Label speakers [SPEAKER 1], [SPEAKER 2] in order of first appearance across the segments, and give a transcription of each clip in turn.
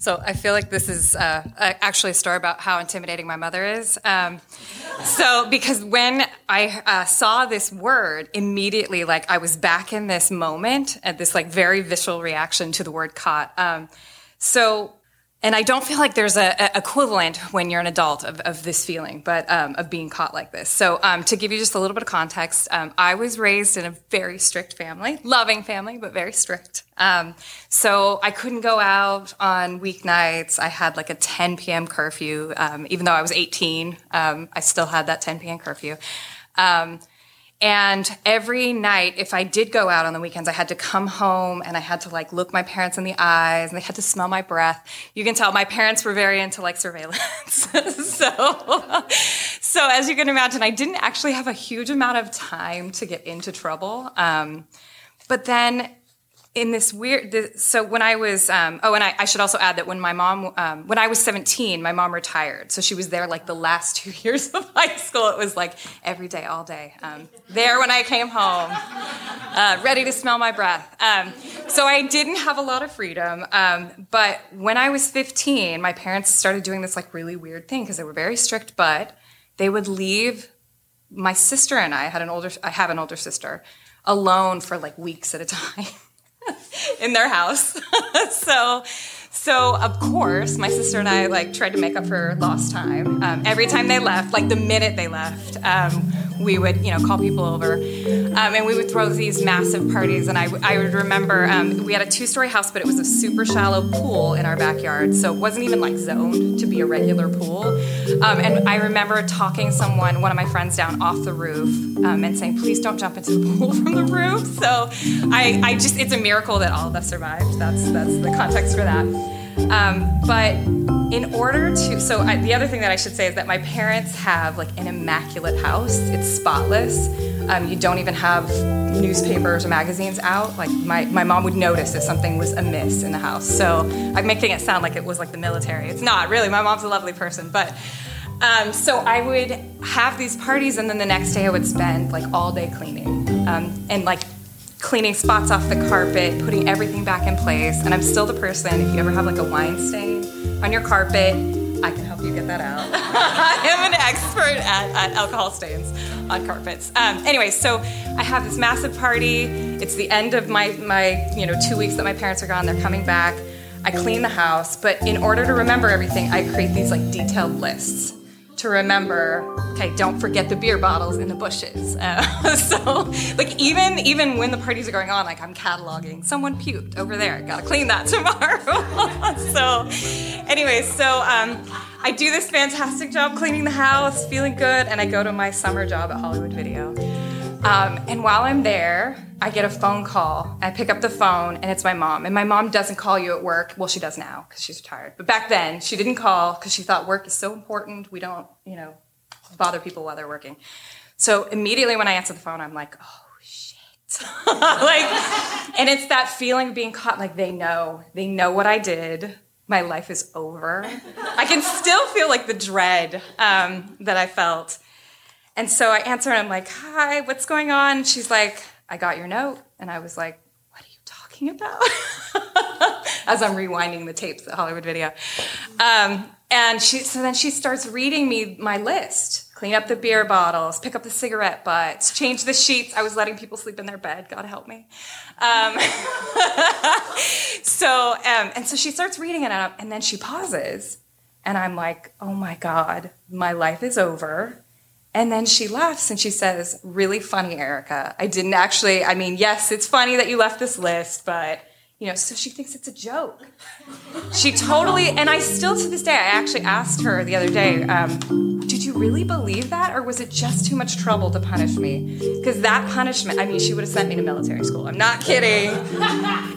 [SPEAKER 1] So I feel like this is uh, actually a story about how intimidating my mother is. Um, so because when I uh, saw this word, immediately, like I was back in this moment at this like very visceral reaction to the word caught. Um, so and I don't feel like there's a, a, equivalent when you're an adult of, of this feeling, but um, of being caught like this. So um, to give you just a little bit of context, um, I was raised in a very strict family, loving family, but very strict. Um, so I couldn't go out on weeknights. I had like a 10 p.m. curfew, um, even though I was 18. Um, I still had that 10 p.m. curfew. And every night, if I did go out on the weekends, I had to come home and I had to like look my parents in the eyes and they had to smell my breath. You can tell my parents were very into like surveillance. so, so as you can imagine, I didn't actually have a huge amount of time to get into trouble. Um, but then in this weird this, so when i was um, oh and I, I, should also add that when my mom um, when i was 17 my mom retired. So she was there like the last two years of high school. It was like every day all day. Um, there when i came home uh, ready to smell my breath. Um, so i didn't have a lot of freedom um, but when i was 15 my parents started doing this like really weird thing because they were very strict but they would leave my sister and i had an older i have an older sister alone for like weeks at a time in their house. so, so of course, my sister and I like tried to make up for lost time. Um, every time they left, like the minute they left, um, we would, you know, call people over, um, and we would throw these massive parties. And I, I would remember um, we had a two-story house, but it was a super shallow pool in our backyard, so it wasn't even like zoned to be a regular pool. Um, and I remember talking someone, one of my friends, down off the roof, um, and saying, "Please don't jump into the pool from the roof." So I, I just, it's a miracle that all of us survived. That's that's the context for that. Um, but in order to, so I, the other thing that I should say is that my parents have like an immaculate house. It's spotless. Um, you don't even have newspapers or magazines out. Like my, my mom would notice if something was amiss in the house. So I'm making it sound like it was like the military. It's not really. My mom's a lovely person, but. Um, so I would have these parties, and then the next day I would spend like all day cleaning, um, and like cleaning spots off the carpet, putting everything back in place. And I'm still the person, if you ever have like a wine stain on your carpet, I can help you get that out. I am an expert at, at alcohol stains on carpets. Um, anyway, so I have this massive party. It's the end of my, my, you know, two weeks that my parents are gone. They're coming back. I clean the house, but in order to remember everything, I create these like detailed lists to remember okay don't forget the beer bottles in the bushes. Uh, so like even even when the parties are going on like i'm cataloging. Someone puked over there. Gotta clean that tomorrow. So anyway so um, i do this fantastic job cleaning the house feeling good and i go to my summer job at hollywood video um, and while i'm there I get a phone call. I pick up the phone and it's my mom. And my mom doesn't call you at work. Well, she does now because she's retired. But back then, she didn't call because she thought work is so important. We don't, you know, bother people while they're working. So immediately when I answer the phone, I'm like, oh shit. like, and it's that feeling of being caught. Like they know, they know what I did. My life is over. I can still feel like the dread um, that I felt. And so I answer and I'm like, hi, what's going on? She's like, I got your note. And I was like, what are you talking about? As I'm rewinding the tapes at Hollywood Video. Um, and she, so then she starts reading me my list clean up the beer bottles, pick up the cigarette butts, change the sheets. I was letting people sleep in their bed. God help me. Um, so, um, and so she starts reading it up, and then she pauses. And I'm like, oh my God, my life is over. And then she laughs and she says, Really funny, Ericka. I didn't actually, I mean, yes, it's funny that you left this list, but, you know, so she thinks it's a joke. She totally, and I still to this day, I actually asked her the other day, um, Did you really believe that? Or was it just too much trouble to punish me? Because that punishment, I mean, she would have sent me to military school. I'm not kidding.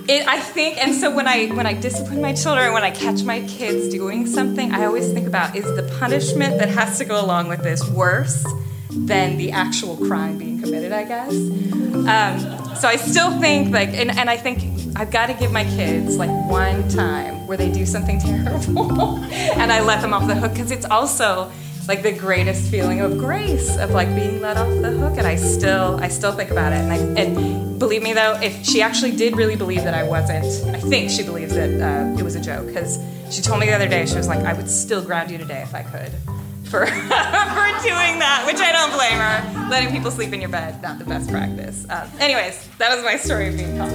[SPEAKER 1] It, I think, and so when I when I discipline my children, when I catch my kids doing something, I always think about is the punishment that has to go along with this worse than the actual crime being committed, I guess. Um, so I still think like, and, and I think I've got to give my kids like one time where they do something terrible, and I let them off the hook because it's also like the greatest feeling of grace of like being let off the hook and I still I still think about it and I and believe me though if she actually did really believe that I wasn't I think she believes that uh, it was a joke because she told me the other day she was like I would still ground you today if I could for for doing that which I don't blame her. Letting people sleep in your bed not the best practice. Um, anyways that was my story of being caught